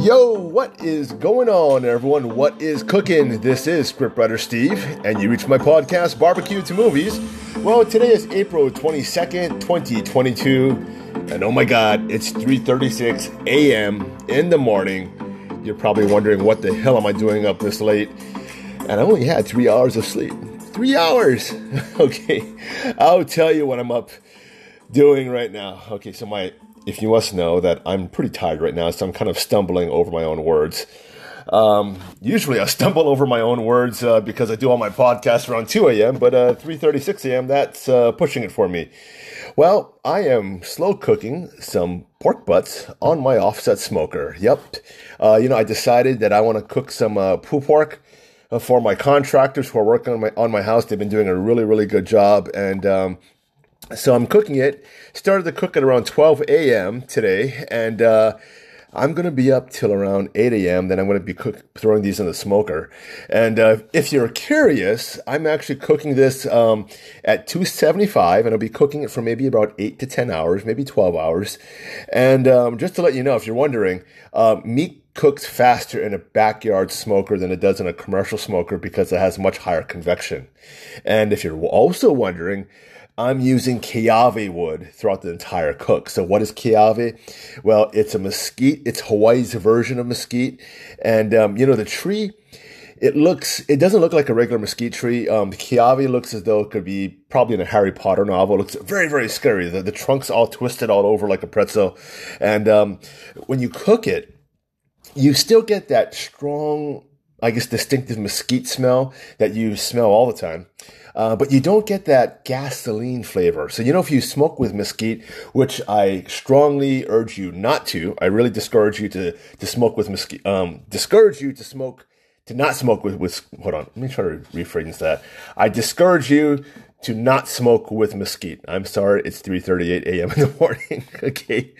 Yo, what is going on, everyone? What is cooking? This is Scriptwriter Steve, and you reach my podcast, Barbecue to Movies. Well, today is April 22nd, 2022, and oh my god, it's 3.36 a.m. in the morning. You're probably wondering, what the hell am I doing up this late? And I only had three hours of sleep. Three hours! okay, I'll tell you what I'm up doing right now. Okay, so my if you must know that I'm pretty tired right now, so I'm kind of stumbling over my own words. Um, usually I stumble over my own words uh, because I do all my podcasts around 2 a.m., but uh, 3.36 a.m., that's uh, pushing it for me. Well, I am slow cooking some pork butts on my offset smoker. Yep. Uh, you know, I decided that I want to cook some uh, pulled pork uh, for my contractors who are working on my, on my house. They've been doing a really, really good job. And um, so I'm cooking it. Started to cook at around 12 a.m. today, and uh, I'm going to be up till around 8 a.m. Then I'm going to be cook, throwing these in the smoker. And uh, if you're curious, I'm actually cooking this um, at 275, and I'll be cooking it for maybe about 8 to 10 hours, maybe 12 hours. And um, just to let you know, if you're wondering, uh, meat cooks faster in a backyard smoker than it does in a commercial smoker because it has much higher convection. And if you're also wondering, I'm using kiawe wood throughout the entire cook. So what is kiawe? Well, it's a mesquite. It's Hawaii's version of mesquite. And, um, you know, the tree, it looks, it doesn't look like a regular mesquite tree. Um, kiawe looks as though it could be probably in a Harry Potter novel. It looks very, very scary. The, the trunk's all twisted all over like a pretzel. And, um, when you cook it, you still get that strong, I guess, distinctive mesquite smell that you smell all the time. Uh, but you don't get that gasoline flavor. So, you know, if you smoke with mesquite, which I strongly urge you not to, I really discourage you to, to smoke with mesquite, um, discourage you to smoke, to not smoke with, with, hold on, let me try to rephrase that. I discourage you to not smoke with mesquite. I'm sorry, it's 3:38 a.m. in the morning. okay,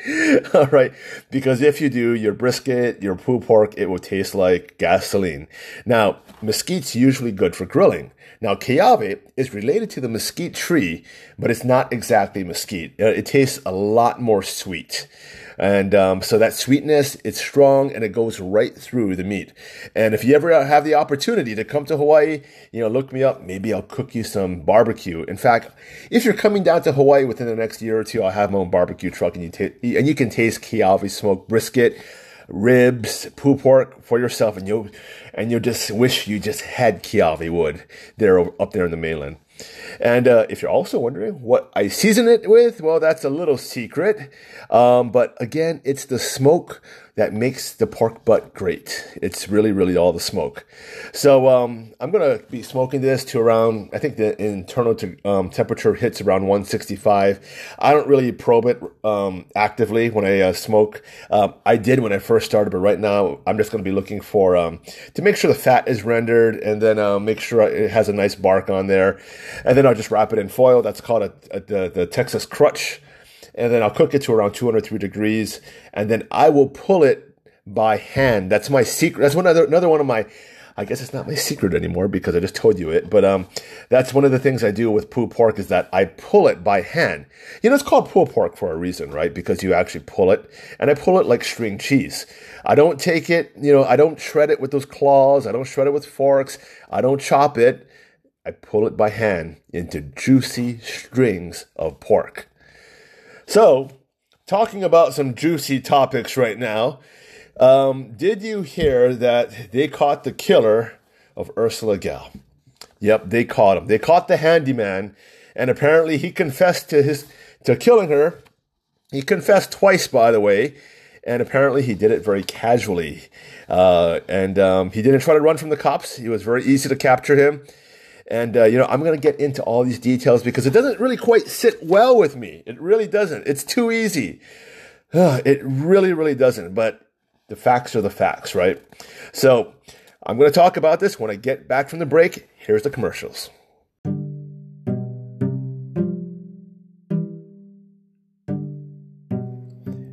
all right. Because if you do, your brisket, your pulled pork, it will taste like gasoline. Now, mesquite's usually good for grilling. Now, kiawe is related to the mesquite tree, but it's not exactly mesquite. Uh, it tastes a lot more sweet. And um, so that sweetness, it's strong and it goes right through the meat. And if you ever have the opportunity to come to Hawaii, you know, look me up. Maybe I'll cook you some barbecue. In fact, if you're coming down to Hawaii within the next year or two, I'll have my own barbecue truck and you ta- and you can taste kiawe smoked brisket ribs, pulled pork for yourself, and you'll and you'll just wish you just had kiawe wood there up there in the mainland. And uh, if you're also wondering what I season it with, well, that's a little secret. Um, but again, it's the smoke that makes the pork butt great. It's really, really all the smoke. So um, I'm going to be smoking this to around, I think the internal um, temperature hits around 165. I don't really probe it um, actively when I uh, smoke. Um, I did when I first started, but right now I'm just going to be looking for, um, to make sure the fat is rendered and then uh, make sure it has a nice bark on there. And then I'll just wrap it in foil. That's called a, a the, the Texas crutch and then I'll cook it to around 203 degrees, and then I will pull it by hand. That's my secret. That's one other, another one of my. I guess it's not my secret anymore because I just told you it. But um, that's one of the things I do with pulled pork is that I pull it by hand. You know, it's called pulled pork for a reason, right? Because you actually pull it, and I pull it like string cheese. I don't take it, you know, I don't shred it with those claws. I don't shred it with forks. I don't chop it. I pull it by hand into juicy strings of pork. So, talking about some juicy topics right now. Um, did you hear that they caught the killer of Ursula Gaal? Yep, they caught him. They caught the handyman, and apparently he confessed to his to killing her. He confessed twice, by the way, and apparently he did it very casually. Uh, and um, he didn't try to run from the cops. It was very easy to capture him. And, uh, you know, I'm going to get into all these details because it doesn't really quite sit well with me. It really doesn't. It's too easy. it really, really doesn't. But the facts are the facts, right? So I'm going to talk about this when I get back from the break. Here's the commercials.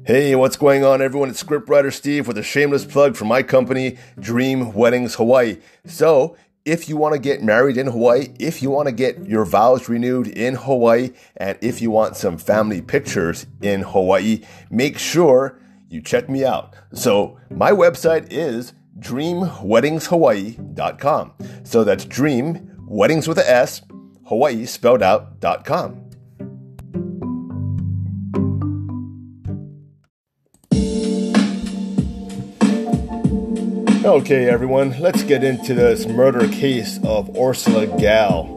Hey, what's going on, everyone? It's scriptwriter Steve with a shameless plug for my company, Dream Weddings Hawaii. So, if you want to get married in Hawaii, if you want to get your vows renewed in Hawaii, and if you want some family pictures in Hawaii, make sure you check me out. So my website is dreamweddingshawaii.com. So that's dream weddings with a S, Hawaii spelled out.com. Okay, everyone, let's get into this murder case of Ursula Gaal.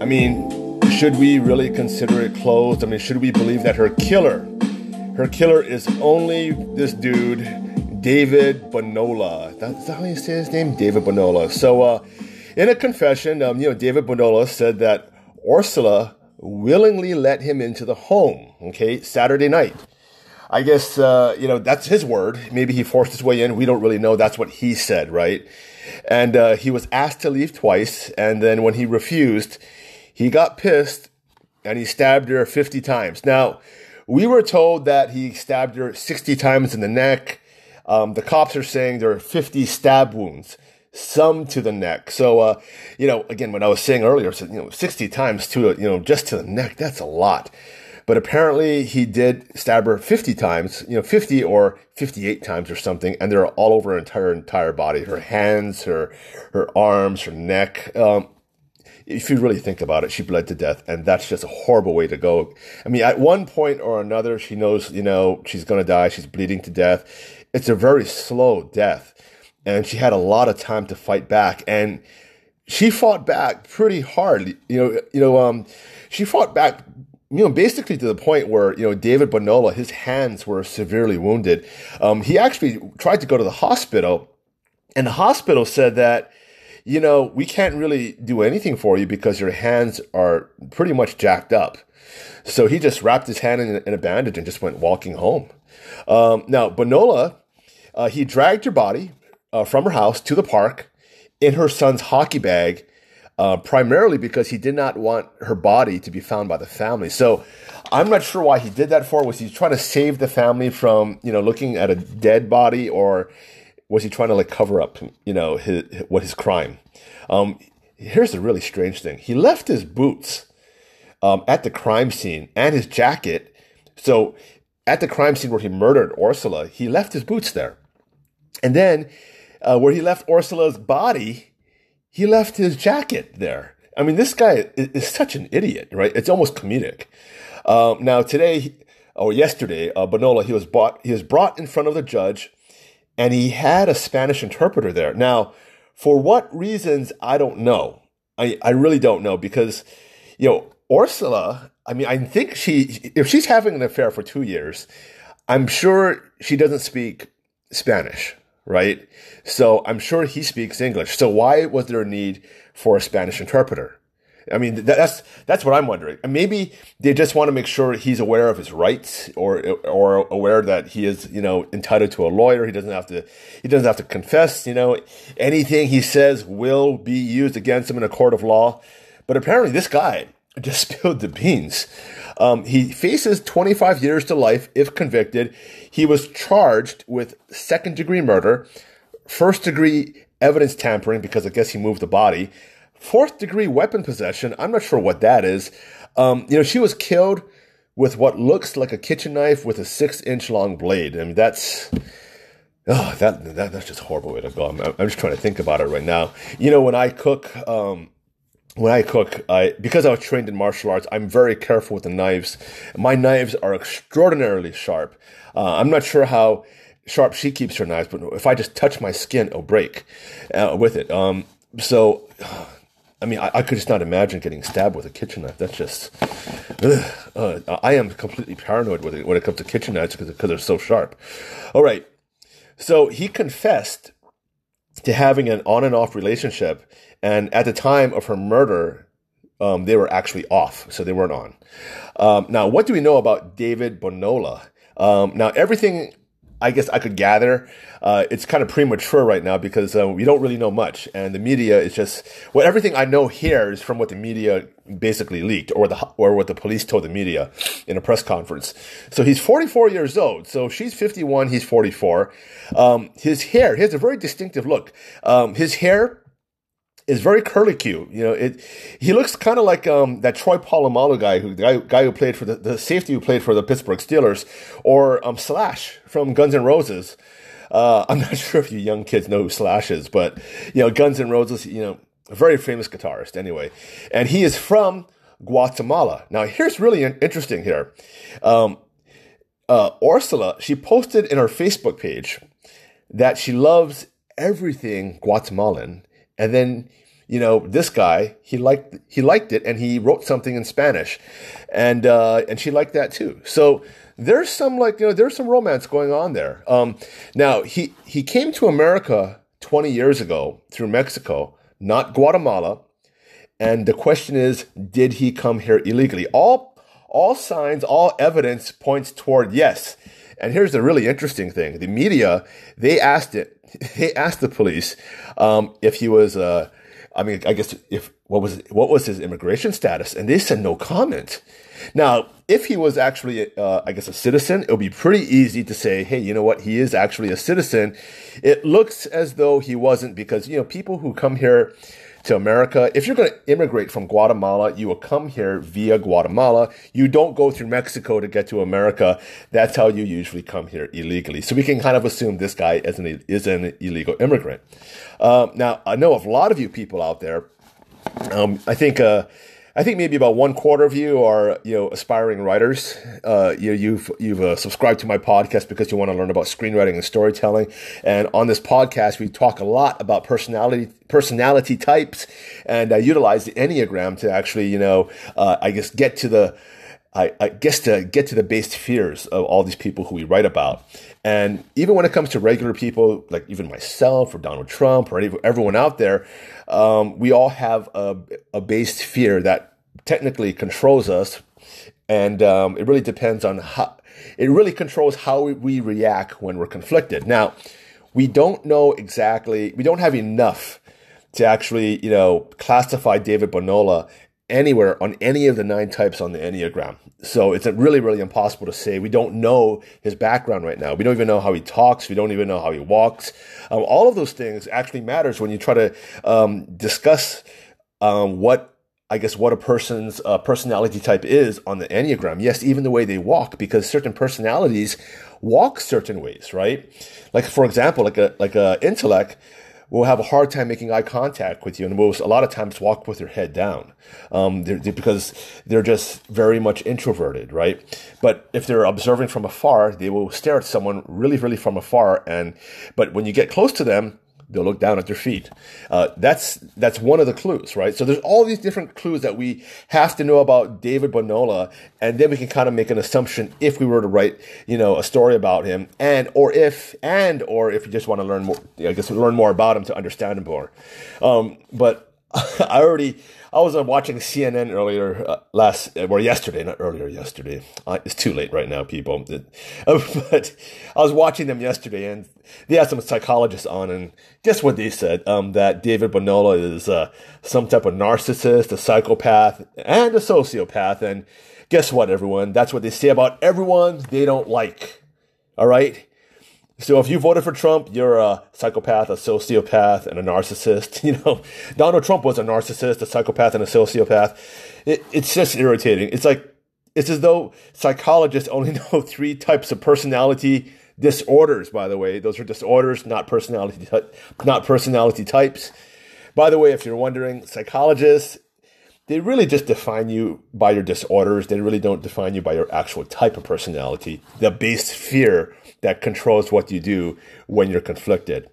I mean, should we really consider it closed? I mean, should we believe that her killer, her killer is only this dude, David Bonola? That's how you say his name, David Bonola. So, uh, in a confession, um, you know, David Bonola said that Ursula willingly let him into the home. Okay, Saturday night. I guess, uh, you know, that's his word. Maybe he forced his way in. We don't really know. That's what he said, right? And uh, he was asked to leave twice. And then when he refused, he got pissed and he stabbed her 50 times. Now, we were told that he stabbed her 60 times in the neck. Um, the cops are saying there are 50 stab wounds, some to the neck. So, uh, you know, again, what I was saying earlier, you know, 60 times to, you know, just to the neck, that's a lot. But apparently he did stab her 50 times, you know, 50 or 58 times or something, and they're all over her entire entire body, her hands, her her arms, her neck. Um, if you really think about it, she bled to death, and that's just a horrible way to go. I mean, at one point or another, she knows, you know, she's going to die. She's bleeding to death. It's a very slow death, and she had a lot of time to fight back, and she fought back pretty hard. You know, you know, um, she fought back you know, basically to the point where, you know, David Bonola, his hands were severely wounded. Um, he actually tried to go to the hospital, and the hospital said that, you know, we can't really do anything for you because your hands are pretty much jacked up. So he just wrapped his hand in, in a bandage and just went walking home. Um, now, Bonola, uh, he dragged her body uh, from her house to the park in her son's hockey bag uh, primarily because he did not want her body to be found by the family. So I'm not sure why he did that for. Was he trying to save the family from, you know, looking at a dead body or was he trying to like cover up, you know, his, what his crime? Um, here's the really strange thing. He left his boots um, at the crime scene and his jacket. So at the crime scene where he murdered Ursula, he left his boots there. And then uh, where he left Ursula's body, he left his jacket there. I mean, this guy is, is such an idiot, right? It's almost comedic. Um, now, today or yesterday, uh, Bonola he was brought he was brought in front of the judge, and he had a Spanish interpreter there. Now, for what reasons I don't know. I I really don't know because, you know, Ursula. I mean, I think she if she's having an affair for two years, I'm sure she doesn't speak Spanish right? So I'm sure he speaks English. So why was there a need for a Spanish interpreter? I mean, that's that's what I'm wondering. maybe they just want to make sure he's aware of his rights, or or aware that he is, you know, entitled to a lawyer. He doesn't have to he doesn't have to confess. You know, anything he says will be used against him in a court of law. But apparently, this guy just spilled the beans. Um, he faces 25 years to life if convicted. He was charged with second degree murder, first degree evidence tampering because I guess he moved the body, fourth degree weapon possession. I'm not sure what that is. Um, you know, she was killed with what looks like a kitchen knife with a six inch long blade. I mean, that's. Oh, that, that that's just horrible way to go. I'm, I'm just trying to think about it right now. You know, when I cook, um, when I cook, I because I was trained in martial arts, I'm very careful with the knives. My knives are extraordinarily sharp. Uh, I'm not sure how sharp she keeps her knives, but if I just touch my skin, it'll break uh, with it. Um, so, I mean, I, I, could just not imagine getting stabbed with a kitchen knife. That's just, uh, I am completely paranoid with it when it comes to kitchen knives because they're so sharp. All right, so he confessed to having an on and off relationship and at the time of her murder, um, they were actually off, so they weren't on. Um, now, what do we know about David Bonola? Um, now, everything I guess I could gather, uh, it's kind of premature right now because uh, we don't really know much, and the media is just well, everything I know here is from what the media basically leaked, or the or what the police told the media in a press conference. So he's 44 years old. So she's 51, he's 44. Um, his hair, he has a very distinctive look. Um, his hair is very curly cute. You know, it he looks kind of like um, that Troy Polamalu guy who the guy, guy who played for the, the safety who played for the Pittsburgh Steelers, or um, Slash from Guns N' Roses. Uh, I'm not sure if you young kids know who Slash is, but you know, Guns N' Roses, you know, a very famous guitarist anyway, and he is from Guatemala. Now, here's really interesting here. Um, uh, Ursula, she posted in her Facebook page that she loves everything Guatemalan, and then you know this guy he liked he liked it and he wrote something in Spanish, and uh, and she liked that too. So there's some like you know there's some romance going on there. Um, now he he came to America 20 years ago through Mexico, not Guatemala. And the question is, did he come here illegally? All all signs, all evidence points toward yes. And here's the really interesting thing: the media they asked it, they asked the police um, if he was. Uh, I mean, I guess if what was what was his immigration status, and they said no comment. Now, if he was actually, uh, I guess, a citizen, it would be pretty easy to say, hey, you know what, he is actually a citizen. It looks as though he wasn't because you know people who come here to America. If you're going to immigrate from Guatemala, you will come here via Guatemala. You don't go through Mexico to get to America. That's how you usually come here illegally. So we can kind of assume this guy is an, is an illegal immigrant. Um, now, I know a lot of you people out there. Um, I think. Uh, I think maybe about one quarter of you are you know aspiring writers. Uh, you you've you've uh, subscribed to my podcast because you want to learn about screenwriting and storytelling. And on this podcast, we talk a lot about personality personality types and uh, utilize the enneagram to actually you know uh, I guess get to the I, I, guess to get to the base fears of all these people who we write about. And even when it comes to regular people, like even myself or Donald Trump or everyone out there, um, we all have a, a base fear that technically controls us. And um, it really depends on how, it really controls how we react when we're conflicted. Now, we don't know exactly, we don't have enough to actually, you know, classify David Bonola anywhere on any of the nine types on the Enneagram. So it's really, really impossible to say. We don't know his background right now. We don't even know how he talks. We don't even know how he walks. Um, all of those things actually matters when you try to um, discuss um, what I guess what a person's uh, personality type is on the Enneagram. Yes, even the way they walk, because certain personalities walk certain ways, right? Like for example, like a like a intellect will have a hard time making eye contact with you and will a lot of times walk with their head down um, they're, they're, because they're just very much introverted, right? But if they're observing from afar, they will stare at someone really, really from afar. And but when you get close to them, they'll look down at their feet. Uh, that's that's one of the clues, right? So there's all these different clues that we have to know about David Bonola, and then we can kind of make an assumption if we were to write, you know, a story about him, and or if and or if you just want to learn more, I guess learn more about him to understand him more. Um, but I already I was uh, watching CNN earlier uh, last uh, or yesterday, not earlier yesterday. Uh, it's too late right now, people. but I was watching them yesterday, and they had some psychologists on, and guess what they said? Um, that David Bonola is uh, some type of narcissist, a psychopath, and a sociopath. And guess what, everyone? That's what they say about everyone they don't like. All right. So if you voted for Trump, you're a psychopath, a sociopath, and a narcissist. You know, Donald Trump was a narcissist, a psychopath, and a sociopath. It, it's just irritating. It's like it's as though psychologists only know three types of personality disorders. By the way, those are disorders, not personality, not personality types. By the way, if you're wondering, psychologists they really just define you by your disorders. They really don't define you by your actual type of personality, the base fear that controls what you do when you're conflicted.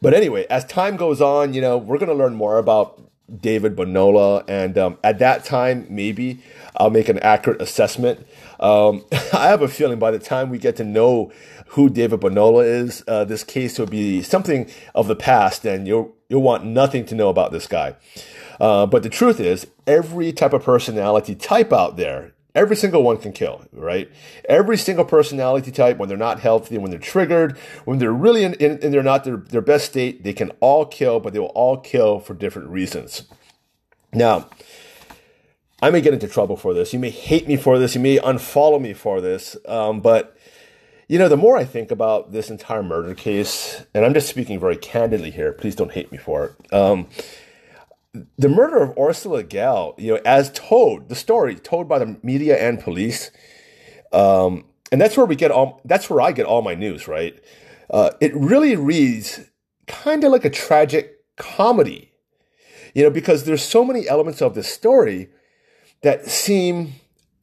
But anyway, as time goes on, you know, we're going to learn more about David Bonola. And um, at that time, maybe I'll make an accurate assessment. Um, I have a feeling by the time we get to know who David Bonola is, uh, this case will be something of the past, and you'll you'll want nothing to know about this guy. Uh, but the truth is, every type of personality type out there, every single one can kill, right? Every single personality type, when they're not healthy, when they're triggered, when they're really in, in, in they're not their, their best state, they can all kill, but they will all kill for different reasons. Now, I may get into trouble for this. You may hate me for this. You may unfollow me for this. Um, but, you know, the more I think about this entire murder case, and I'm just speaking very candidly here, please don't hate me for it. Um, the murder of Ursula Gaal, you know, as told, the story told by the media and police, um, and that's where we get all. That's where I get all my news. Right? Uh, it really reads kind of like a tragic comedy, you know, because there's so many elements of the story that seem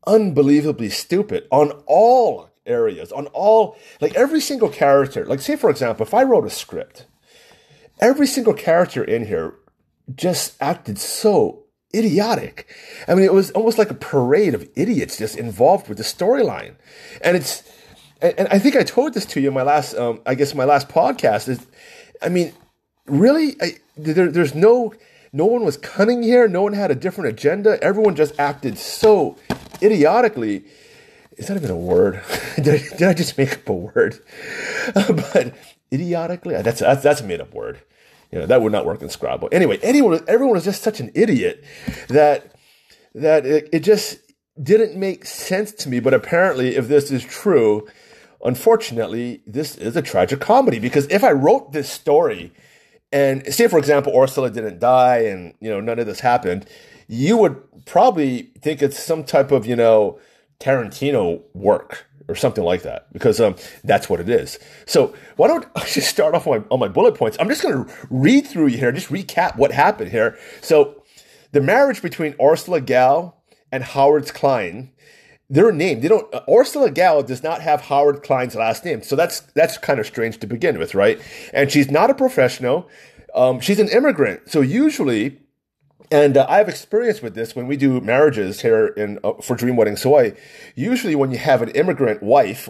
unbelievably stupid on all areas, on all like every single character. Like, say for example, if I wrote a script, every single character in here just acted so idiotic. I mean, it was almost like a parade of idiots just involved with the storyline. And it's, and I think I told this to you in my last, um, I guess my last podcast is, I mean, really, I, there, there's no, no one was cunning here. No one had a different agenda. Everyone just acted so idiotically. Is that even a word? did, I, did I just make up a word? but idiotically, that's, that's, that's a made up word. You know, that would not work in Scrabble. Anyway, anyone, everyone was just such an idiot that that it, it just didn't make sense to me. But apparently, if this is true, unfortunately, this is a tragic comedy because if I wrote this story and say, for example, Ursula didn't die and you know none of this happened, you would probably think it's some type of you know Tarantino work or something like that because um, that's what it is. So why don't I just start off on my, on my bullet points? I'm just going to read through here, just recap what happened here. So the marriage between Ursula Gaal and Howard Klein, their name, they don't, uh, Ursula Gaal does not have Howard Klein's last name. So that's, that's kind of strange to begin with, right? And she's not a professional. Um, she's an immigrant. So usually and uh, I have experience with this when we do marriages here in uh, for Dream Weddings Hawaii. Usually, when you have an immigrant wife,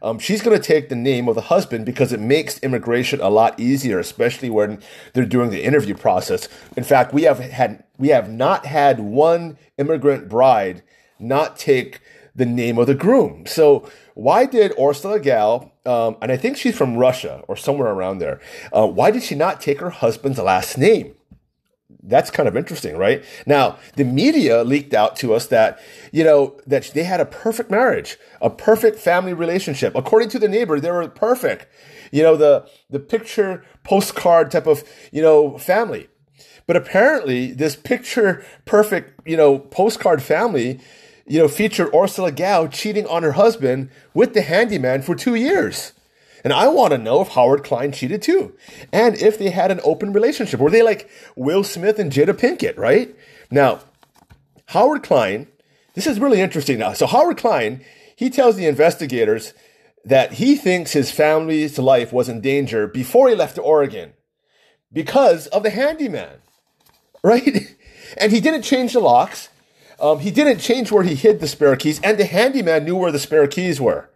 um, she's going to take the name of the husband because it makes immigration a lot easier, especially when they're doing the interview process. In fact, we have had we have not had one immigrant bride not take the name of the groom. So why did Ursula Gaal, um, and I think she's from Russia or somewhere around there, uh, why did she not take her husband's last name? That's kind of interesting, right? Now, the media leaked out to us that, you know, that they had a perfect marriage, a perfect family relationship. According to the neighbor, they were perfect. You know, the, the picture postcard type of, you know, family. But apparently this picture perfect, you know, postcard family, you know, featured Ursula Gaal cheating on her husband with the handyman for two years. And I want to know if Howard Klein cheated too. And if they had an open relationship. Were they like Will Smith and Jada Pinkett, right? Now, Howard Klein, this is really interesting now. So Howard Klein, he tells the investigators that he thinks his family's life was in danger before he left Oregon because of the handyman, right? And he didn't change the locks. Um, he didn't change where he hid the spare keys, and the handyman knew where the spare keys were.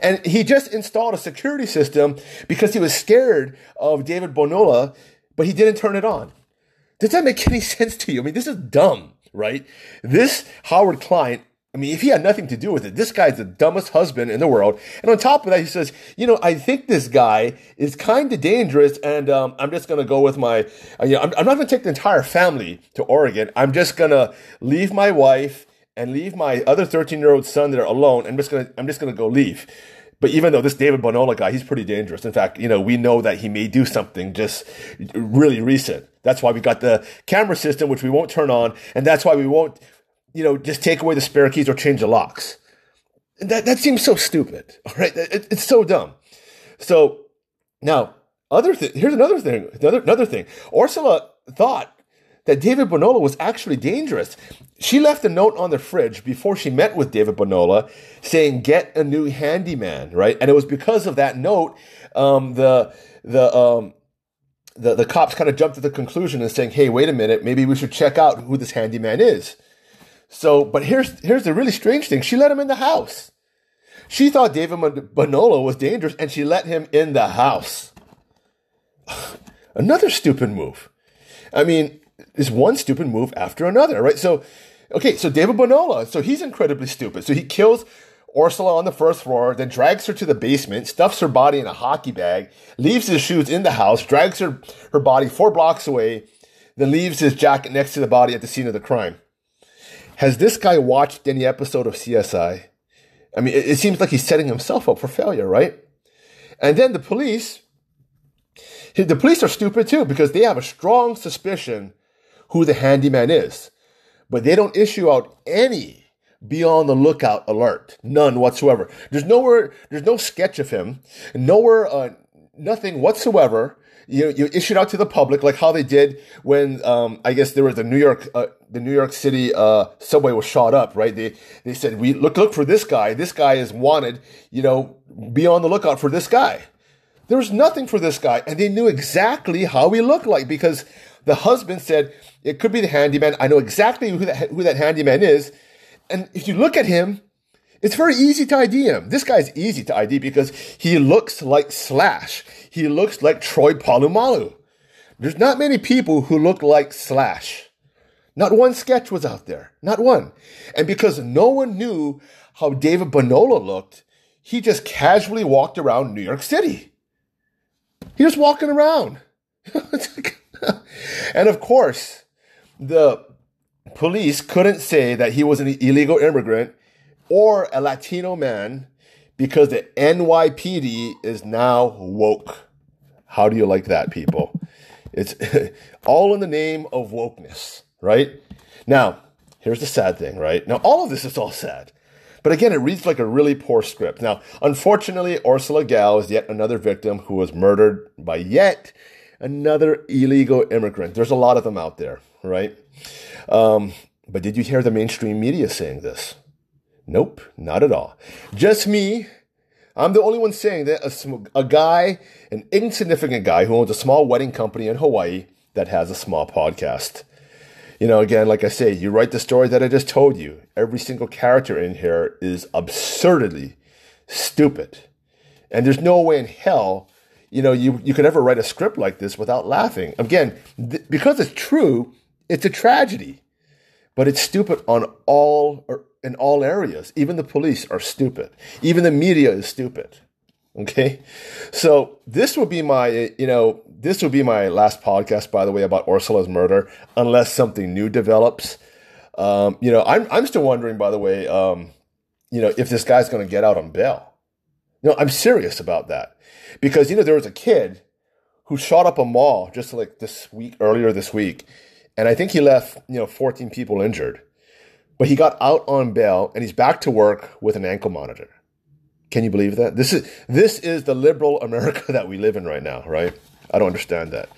And he just installed a security system because he was scared of David Bonola, but he didn't turn it on. Does that make any sense to you? I mean, this is dumb, right? This Howard Klein, I mean, if he had nothing to do with it, this guy's the dumbest husband in the world. And on top of that, he says, you know, I think this guy is kind of dangerous, and um, I'm just going to go with my, uh, you know, I'm, I'm not going to take the entire family to Oregon. I'm just going to leave my wife and leave my other 13 year old son there alone. I'm just gonna I'm just gonna go leave. But even though this David Bonola guy, he's pretty dangerous. In fact, you know, we know that he may do something just really recent. That's why we got the camera system, which we won't turn on, and that's why we won't, you know, just take away the spare keys or change the locks. That that seems so stupid. All right, it, it's so dumb. So now, other thing. Here's another thing. Another another thing. Ursula thought that David Bonola was actually dangerous. She left a note on the fridge before she met with David Bonola saying, get a new handyman, right? And it was because of that note, um, the, the, um, the, the cops kind of jumped to the conclusion and saying, hey, wait a minute, maybe we should check out who this handyman is. So, but here's, here's the really strange thing. She let him in the house. She thought David Bonola was dangerous and she let him in the house. Another stupid move. I mean, is one stupid move after another, right? So, okay, so David Bonola, so he's incredibly stupid. So he kills Ursula on the first floor, then drags her to the basement, stuffs her body in a hockey bag, leaves his shoes in the house, drags her, her body four blocks away, then leaves his jacket next to the body at the scene of the crime. Has this guy watched any episode of CSI? I mean, it, it seems like he's setting himself up for failure, right? And then the police, the police are stupid too because they have a strong suspicion who the handyman is, but they don't issue out any be on the lookout alert. None whatsoever. There's nowhere, there's no sketch of him, nowhere, uh, nothing whatsoever. You, you issued out to the public like how they did when, um, I guess there was the New York, uh, the New York City, uh, subway was shot up, right? They, they said, we look, look for this guy. This guy is wanted, you know, be on the lookout for this guy. There was nothing for this guy and they knew exactly how he looked like because the husband said, it could be the handyman. I know exactly who that, who that handyman is and if you look at him, it's very easy to ID him. This guy's easy to ID because he looks like Slash. He looks like Troy Polamalu. There's not many people who look like Slash. Not one sketch was out there. Not one. And because no one knew how David Bonola looked, he just casually walked around New York City. He was walking around. and of course, the police couldn't say that he was an illegal immigrant or a Latino man because the NYPD is now woke. How do you like that, people? It's all in the name of wokeness, right? Now, here's the sad thing, right? Now, all of this is all sad. But again, it reads like a really poor script. Now, unfortunately, Ursula Gaal is yet another victim who was murdered by yet another illegal immigrant. There's a lot of them out there, right? Um, but did you hear the mainstream media saying this? Nope, not at all. Just me. I'm the only one saying that a, a guy, an insignificant guy who owns a small wedding company in Hawaii that has a small podcast. You know, again, like I say, you write the story that I just told you. Every single character in here is absurdly stupid. And there's no way in hell, you know, you, you could ever write a script like this without laughing. Again, th- because it's true, it's a tragedy, but it's stupid on all or in all areas. Even the police are stupid. Even the media is stupid. Okay, so this will be my you know this will be my last podcast by the way about Ursula's murder unless something new develops. Um, you know, I'm I'm still wondering by the way, um, you know, if this guy's going to get out on bail. Know, I'm serious about that because you know there was a kid who shot up a mall just like this week earlier this week and I think he left, you know, 14 people injured. But he got out on bail and he's back to work with an ankle monitor. Can you believe that? This is this is the liberal America that we live in right now, right? I don't understand that.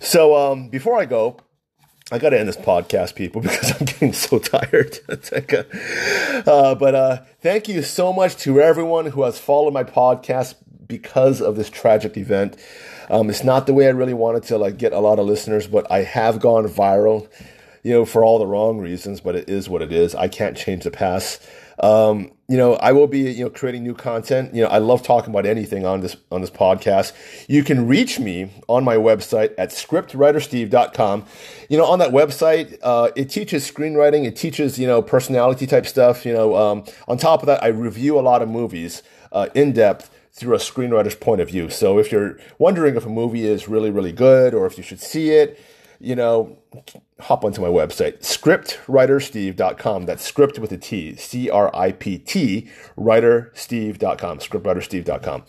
So um, before I go, I got to end this podcast, people, because I'm getting so tired. uh, but uh, thank you so much to everyone who has followed my podcast because of this tragic event. Um, it's not the way I really wanted to like get a lot of listeners, but I have gone viral, you know, for all the wrong reasons. But it is what it is. I can't change the past. Um, you know, I will be, you know, creating new content. You know, I love talking about anything on this on this podcast. You can reach me on my website at scriptwritersteve.com. You know, on that website, uh, it teaches screenwriting. It teaches, you know, personality type stuff. You know, um, on top of that, I review a lot of movies uh, in depth through a screenwriter's point of view. So if you're wondering if a movie is really, really good or if you should see it, you know, hop onto my website, scriptwritersteve.com. That's script with a T, C R I P T, writersteve.com, scriptwritersteve.com.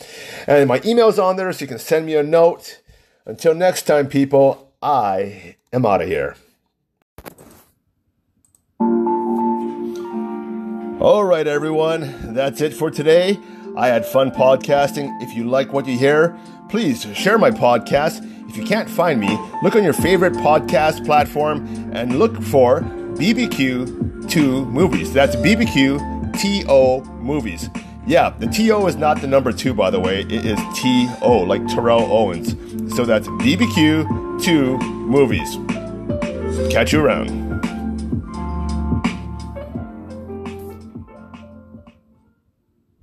And my email's on there so you can send me a note. Until next time, people, I am out of here. All right, everyone, that's it for today. I had fun podcasting. If you like what you hear, please share my podcast. If you can't find me, look on your favorite podcast platform and look for BBQ2 Movies. That's BBQ Movies. Yeah, the TO is not the number two, by the way. It is TO, like Terrell Owens. So that's BBQ2 Movies. Catch you around.